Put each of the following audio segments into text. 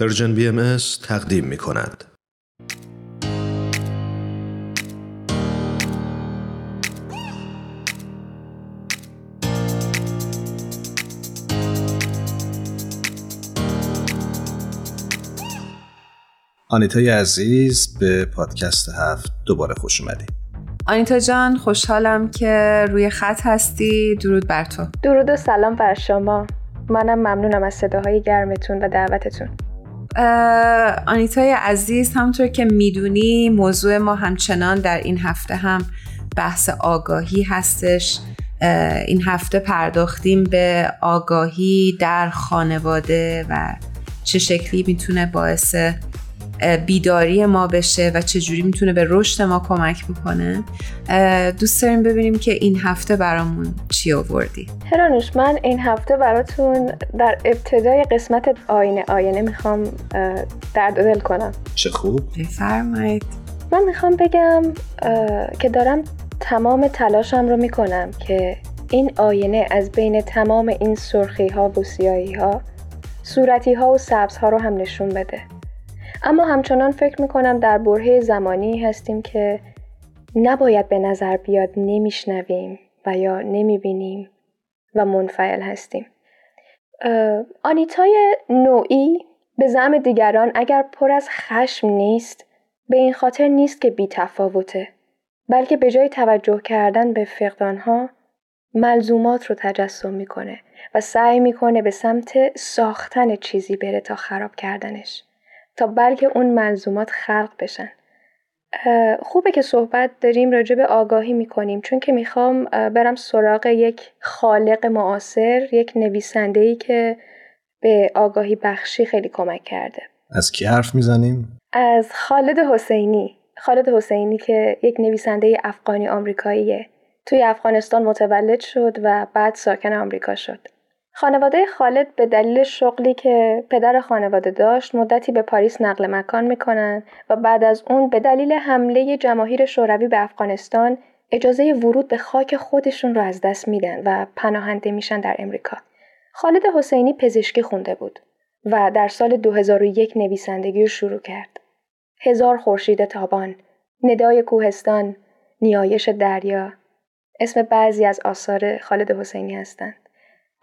Persian BM تقدیم می کند. آنیتای عزیز به پادکست هفت دوباره خوش اومدید. آنیتا جان خوشحالم که روی خط هستی درود بر تو درود و سلام بر شما منم ممنونم از صداهای گرمتون و دعوتتون آنیتای عزیز همونطور که می‌دونی موضوع ما همچنان در این هفته هم بحث آگاهی هستش. این هفته پرداختیم به آگاهی در خانواده و چه شکلی می‌تونه باعث بیداری ما بشه و چجوری می‌تونه به رشد ما کمک بکنه. دوست داریم ببینیم که این هفته برامون چی آوردی. هرانوش من این هفته براتون در ابتدای قسمت آینه آینه می‌خوام درد دل کنم. چه خوب. بفرمایید. من می‌خوام بگم که دارم تمام تلاشم رو می‌کنم که این آینه از بین تمام این سرخی ها و سیاهی ها صورتی ها و سبز ها رو هم نشون بده. اما همچنان فکر می‌کنم در برهه زمانی هستیم که نباید به نظر بیاد نمیشنویم و یا نمی‌بینیم و منفعل هستیم. آنیتای نوعی به زم دیگران اگر پر از خشم نیست به این خاطر نیست که بی تفاوته بلکه به جای توجه کردن به فقدانها ملزومات رو تجسم می‌کنه و سعی می‌کنه به سمت ساختن چیزی بره تا خراب کردنش. تا بلکه اون ملزومات خلق بشن. خوبه که صحبت داریم راجع به آگاهی می‌کنیم چون که می‌خوام برم سراغ یک خالق معاصر یک نویسنده ای که به آگاهی بخشی خیلی کمک کرده. از کی حرف می‌زنیم؟ از خالد حسینی. خالد حسینی که یک نویسنده افغانی آمریکاییه. توی افغانستان متولد شد و بعد ساکن آمریکا شد. خانواده خالد به دلیل شغلی که پدر خانواده داشت مدتی به پاریس نقل مکان می‌کنن و بعد از اون به دلیل حمله جماهیر شوروی به افغانستان اجازه ورود به خاک خودشون رو از دست میدن و پناهنده میشن در امریکا. خالد حسینی پزشکی خونده بود و در سال 2001 نویسندگی رو شروع کرد. هزار خورشید تابان، ندای کوهستان، نیایش دریا اسم بعضی از آثار خالد حسینی هستند.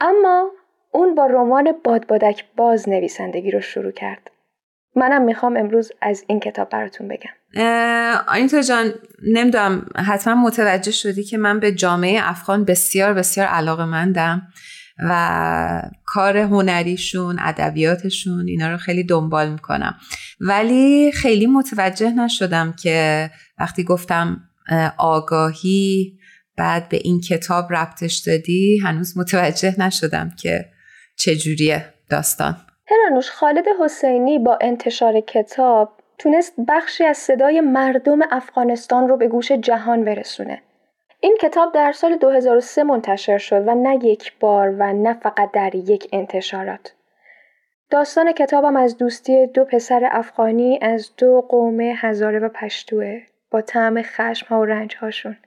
اما اون با رمان بادبادک باز نویسندگی رو شروع کرد. منم می‌خوام امروز از این کتاب براتون بگم. آنیتا جان نمی‌دونم حتما متوجه شدی که من به جامعه افغان بسیار بسیار علاقه مندم و کار هنریشون ادبیاتشون اینا رو خیلی دنبال می‌کنم ولی خیلی متوجه نشدم که وقتی گفتم آگاهی بعد به این کتاب ربطش دادی هنوز متوجه نشدم که چجوریه داستان هرانوش خالد حسینی با انتشار کتاب تونست بخشی از صدای مردم افغانستان رو به گوش جهان برسونه. این کتاب در سال 2003 منتشر شد و نه یک بار و نه فقط در یک انتشارات. داستان کتابم از دوستی دو پسر افغانی از دو قوم هزاره و پشتوه با طعم خشم ها و رنج هاشون.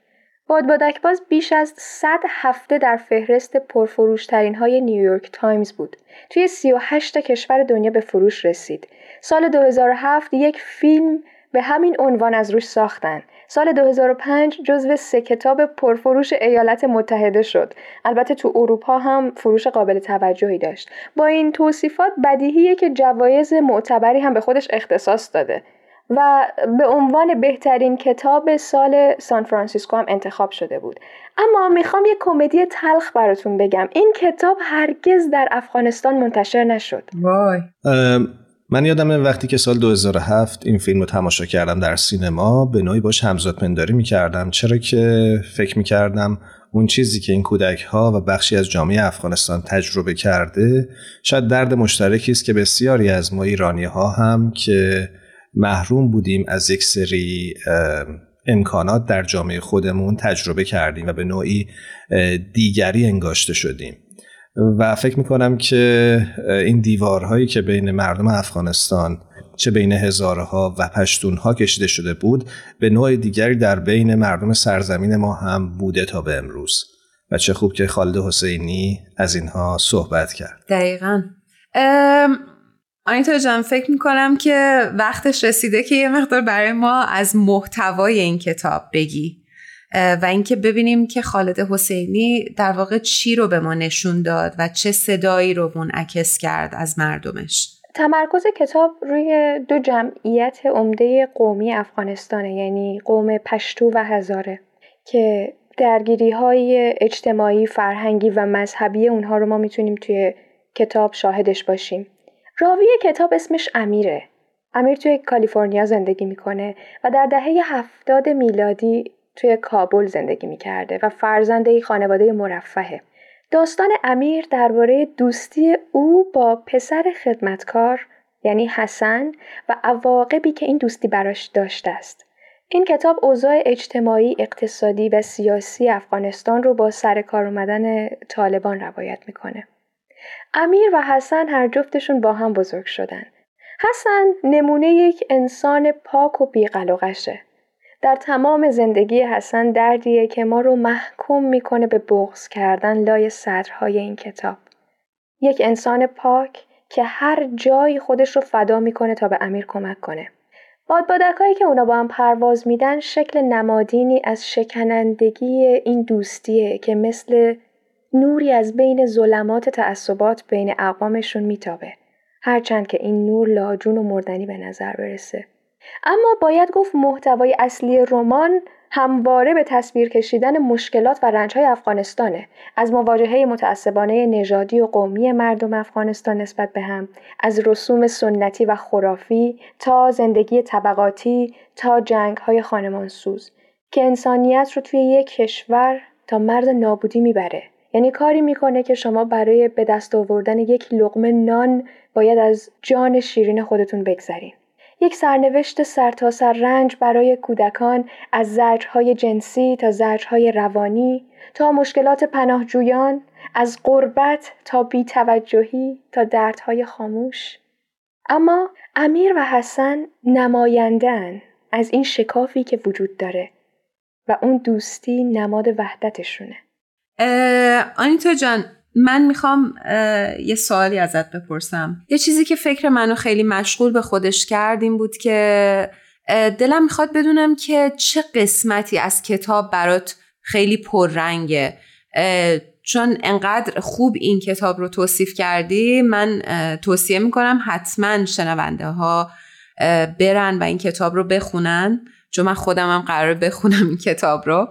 بادبادک باز بیش از 100 هفته در فهرست پرفروشترین های نیویورک تایمز بود. توی 38 کشور دنیا به فروش رسید. سال 2007 یک فیلم به همین عنوان از روش ساختن. سال 2005 جزو سه کتاب پرفروش ایالات متحده شد. البته تو اروپا هم فروش قابل توجهی داشت. با این توصیفات بدیهیه که جوایز معتبری هم به خودش اختصاص داده. و به عنوان بهترین کتاب سال سان فرانسیسکو هم انتخاب شده بود. اما می‌خوام یه کمدی تلخ براتون بگم. این کتاب هرگز در افغانستان منتشر نشد. وای. من یادم وقتی که سال 2007 این فیلم رو تماشا کردم در سینما به نوعی باش همزاد پنداری می‌کردم. چرا که فکر می‌کردم اون چیزی که این کودک ها و بخشی از جامعه افغانستان تجربه کرده شاید درد مشترکی است که بسیاری از ما ایرانی ها هم که محروم بودیم از یک سری امکانات در جامعه خودمون تجربه کردیم و به نوعی دیگری انگاشته شدیم. و فکر می‌کنم که این دیوارهایی که بین مردم افغانستان چه بین هزارها و پشتونها کشیده شده بود به نوع دیگری در بین مردم سرزمین ما هم بوده تا به امروز. و چه خوب که خالد حسینی از اینها صحبت کرد. دقیقا. آنیتا جان فکر می‌کنم که وقتش رسیده که یه مقدار برای ما از محتوای این کتاب بگی و اینکه ببینیم که خالد حسینی در واقع چی رو به ما نشون داد و چه صدایی رو منعکس کرد از مردمش تمرکز کتاب روی دو جمعیت عمده قومی افغانستانه یعنی قوم پشتو و هزاره که درگیری های اجتماعی، فرهنگی و مذهبی اونها رو ما می‌تونیم توی کتاب شاهدش باشیم. راوی کتاب اسمش امیره. امیر توی کالیفرنیا زندگی می‌کنه و در دهه هفتاد میلادی توی کابل زندگی می‌کرده و فرزنده ای خانواده مرفهه. داستان امیر درباره دوستی او با پسر خدمتکار یعنی حسن و عواقبی که این دوستی براش داشته است. این کتاب اوضاع اجتماعی، اقتصادی و سیاسی افغانستان رو با سر کار اومدن طالبان روایت می‌کنه. امیر و حسن هر جفتشون با هم بزرگ شدن. حسن نمونه یک انسان پاک و بیقلقشه. در تمام زندگی حسن دردیه که ما رو محکوم می‌کنه به بغض کردن لای سطرهای این کتاب. یک انسان پاک که هر جایی خودش رو فدا می‌کنه تا به امیر کمک کنه. بادبادکایی که اونا با هم پرواز میدن شکل نمادینی از شکنندگی این دوستیه که مثل نوری از بین ظلمات تعصبات بین اقوامشون میتابه. هرچند که این نور لاجون و مردنی به نظر برسه. اما باید گفت محتوای اصلی رمان همواره به تصویر کشیدن مشکلات و رنجهای افغانستانه از مواجهه متعصبانه نژادی و قومی مردم افغانستان نسبت به هم از رسوم سنتی و خرافی تا زندگی طبقاتی تا جنگهای خانمانسوز که انسانیت رو توی یک کشور تا مرز نابودی می‌بره یعنی کاری می‌کنه که شما برای به دست آوردن یک لقمه نان باید از جان شیرین خودتون بگذرین. یک سرنوشت سرتاسر سر رنج برای کودکان از زجرهای جنسی تا زجرهای روانی تا مشکلات پناهجویان از قربت تا بیتوجهی تا دردهای خاموش. اما امیر و حسن نمایندن از این شکافی که وجود داره و اون دوستی نماد وحدتشونه. آنیتا جان من می‌خوام یه سوالی ازت بپرسم. یه چیزی که فکر منو خیلی مشغول به خودش کرد این بود که دلم می‌خواد بدونم که چه قسمتی از کتاب برات خیلی پررنگه. چون انقدر خوب این کتاب رو توصیف کردی من توصیه می‌کنم حتما شنونده ها برن و این کتاب رو بخونن. چون من خودم هم قرار بخونم این کتاب رو.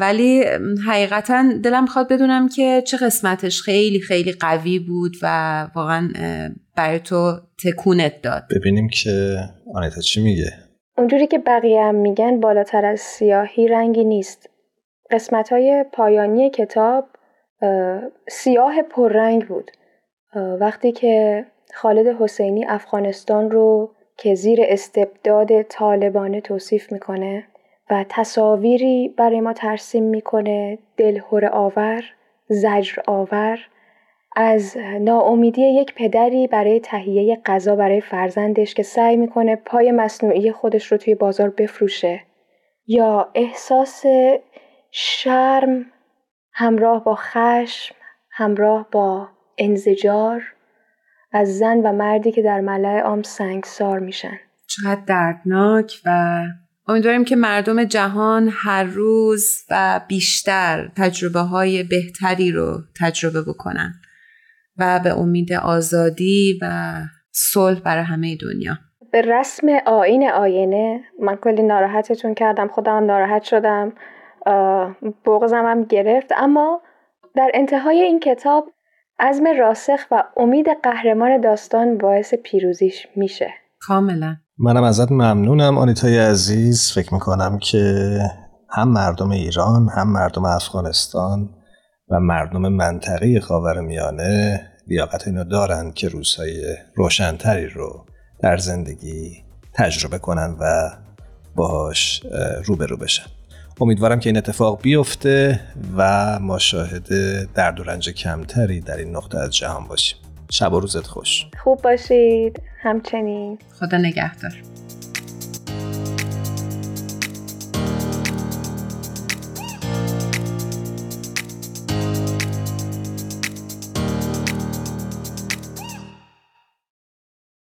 ولی حقیقتا دلم خواد بدونم که چه قسمتش خیلی خیلی قوی بود و واقعا برای تو تکونت داد. ببینیم که آنیتا چی میگه. اونجوری که بقیه هم میگن بالاتر از سیاهی رنگی نیست. قسمت های پایانی کتاب سیاه پررنگ بود. وقتی که خالد حسینی افغانستان رو که زیر استبداد طالبانه توصیف می‌کنه و تصاویری برای ما ترسیم می‌کنه. دلهور آور زجر آور. از ناامیدی یک پدری برای تهیه غذا برای فرزندش که سعی می‌کنه پای مصنوعی خودش رو توی بازار بفروشه. یا احساس شرم همراه با خشم همراه با انزجار از زن و مردی که در ملع عام سنگسار میشن. چقدر دردناک و امیدواریم که مردم جهان هر روز و بیشتر تجربه های بهتری رو تجربه بکنن و به امید آزادی و صلح برای همه دنیا. به رسم آین آینه من کلی ناراحتتون کردم خودم ناراحت شدم بغزم هم گرفت. اما در انتهای این کتاب عزم راسخ و امید قهرمان داستان باعث پیروزیش میشه. کاملا. منم ازت ممنونم. آنیتای عزیز فکر می‌کنم که هم مردم ایران هم مردم افغانستان و مردم منطقه میانه لیاقت اینو دارن که روزهای روشنتری رو در زندگی تجربه کنن و باهاش روبرو بشن. امیدوارم که این اتفاق بیفته و ما شاهد درد و رنج کمتری در این نقطه از جهان باشیم. شب و روزت خوش. خوب باشید. همچنین. خدا نگهدار.